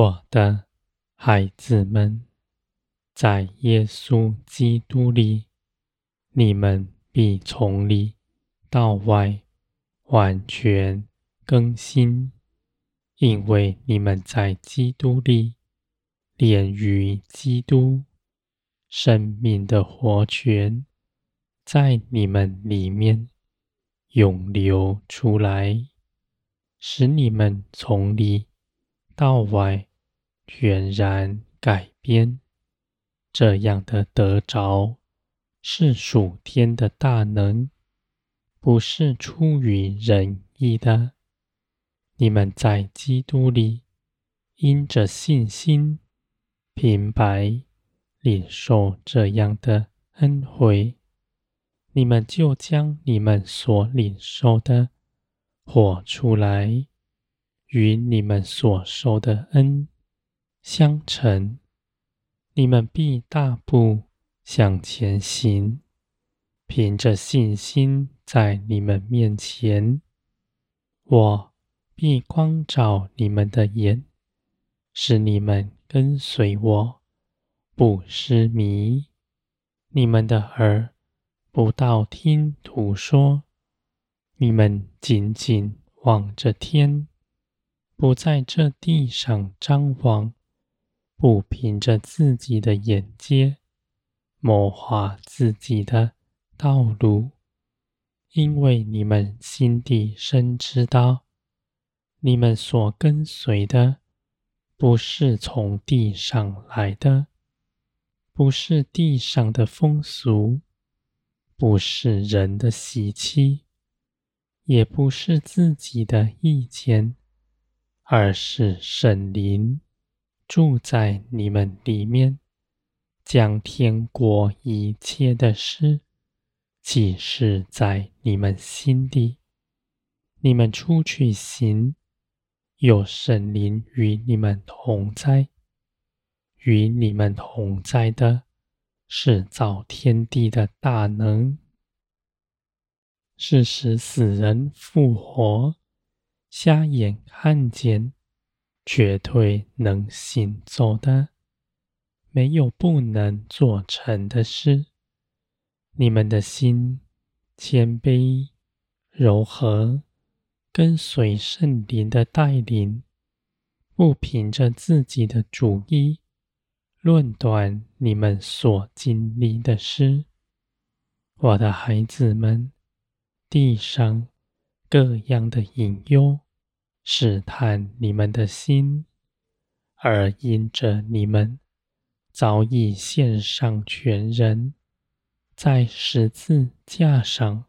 我的孩子们，在耶稣基督里，你们必从里到外完全更新，因为你们在基督里连于基督，生命的活泉在你们里面涌流出来，使你们从里到外全然改变。这样的得着是属天的大能，不是出于人意的。你们在基督里，因着信心，平白领受这样的恩惠，你们就将你们所领受的。活出来，与你们所受的恩相称，你们必大步向前行，凭着信心在你们面前，我必光照你们的眼，使你们跟随我，不失迷，你们的耳不道听途说。你们紧紧望着天，不在这地上张望，不凭着自己的眼界谋划自己的道路，因为你们心底深知道，你们所跟随的不是从地上来的，不是地上的风俗，不是人的习气。也不是自己的意见，而是圣灵住在你们里面，将天国一切的事启示在你们心里。你们出去行，有神灵与你们同在，与你们同在的是造天地的大能。是使死人复活、瞎眼看见、绝对能行走的，没有不能做成的事。你们的心谦卑、柔和，跟随圣灵的带领，不凭着自己的主意论断你们所经历的事，我的孩子们。地上各样的隐忧试探你们的心，而因着你们早已献上全人，在十字架上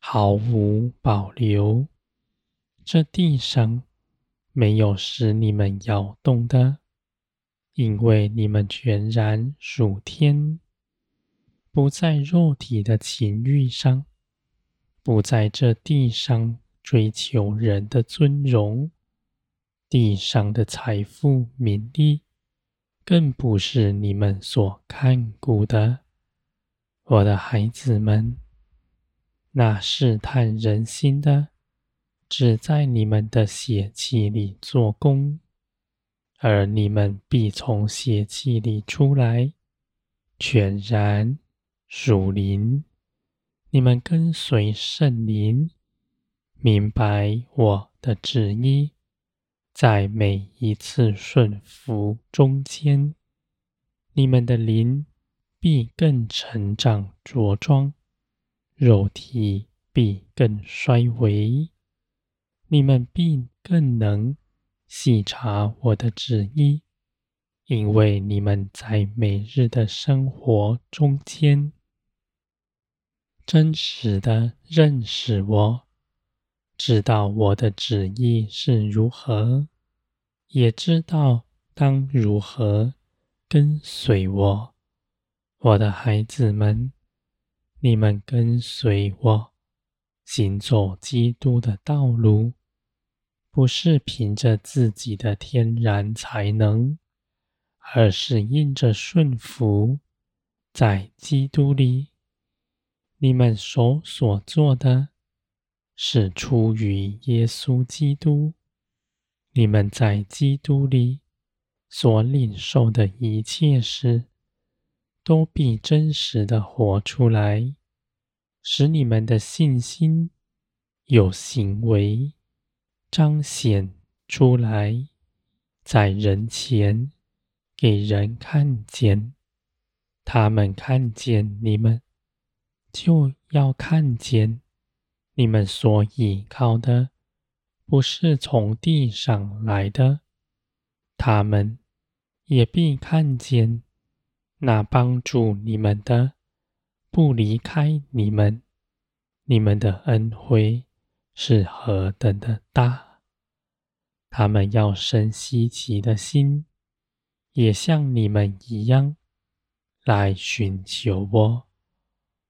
毫无保留，这地上没有使你们摇动的，因为你们全然属天，不在肉体的情欲上。不在这地上追求人的尊荣，地上的财富、名利，更不是你们所看顾的，我的孩子们。那试探人心的，只在你们的血气里做工，而你们必从血气里出来，全然属灵。你们跟随圣灵，明白我的旨意，在每一次顺服中间，你们的灵必更成长茁壮，肉体必更衰微。你们必更能细察我的旨意，因为你们在每日的生活中间。真实的认识我，知道我的旨意是如何，也知道当如何跟随我。我的孩子们，你们跟随我，行走基督的道路，不是凭着自己的天然才能，而是因着顺服在基督里。你们所所做的，是出于耶稣基督。你们在基督里所领受的一切事，都必真实的活出来，使你们的信心有行为彰显出来，在人前给人看见。他们看见你们，就要看见你们所倚靠的，不是从地上来的。他们也必看见。那帮助你们的，不离开你们，你们的恩惠是何等的大！他们要生希奇的心，也像你们一样来寻求我，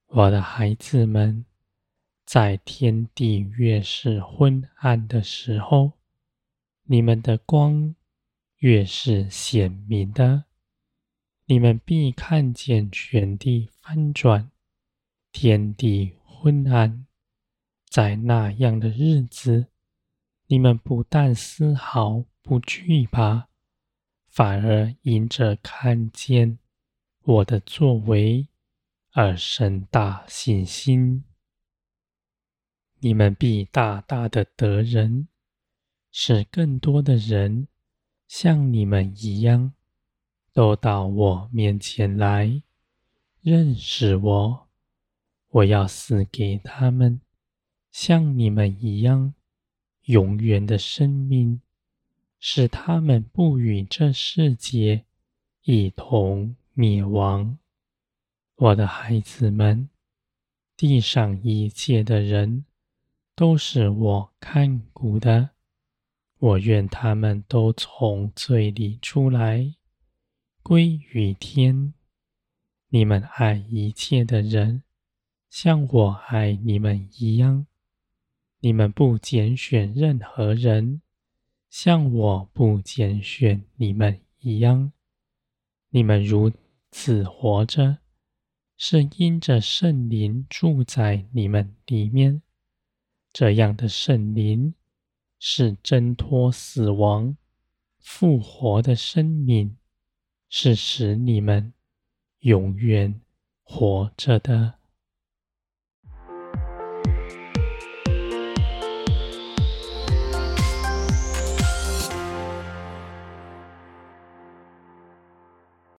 我的孩子们。在天地越是昏暗的时候，你们的光越是显明的。你们必看见全地翻转，天地昏暗。在那样的日子，你们不但丝毫不惧怕，反而因着看见我的作为而生大信心。你们必大大的得人，使更多的人像你们一样。都到我面前来认识我，我要赐给他们像你们一样永远的生命，使他们不与这世界一同灭亡。我的孩子们，地上一切的人都是我看顾的，我愿他们都从罪里出来。归于天。你们爱一切的人，像我爱你们一样。你们不拣选任何人，像我不拣选你们一样。你们如此活着，是因着圣灵住在你们里面。这样的圣灵是挣脱死亡、复活的生命。是使你们永远活着的。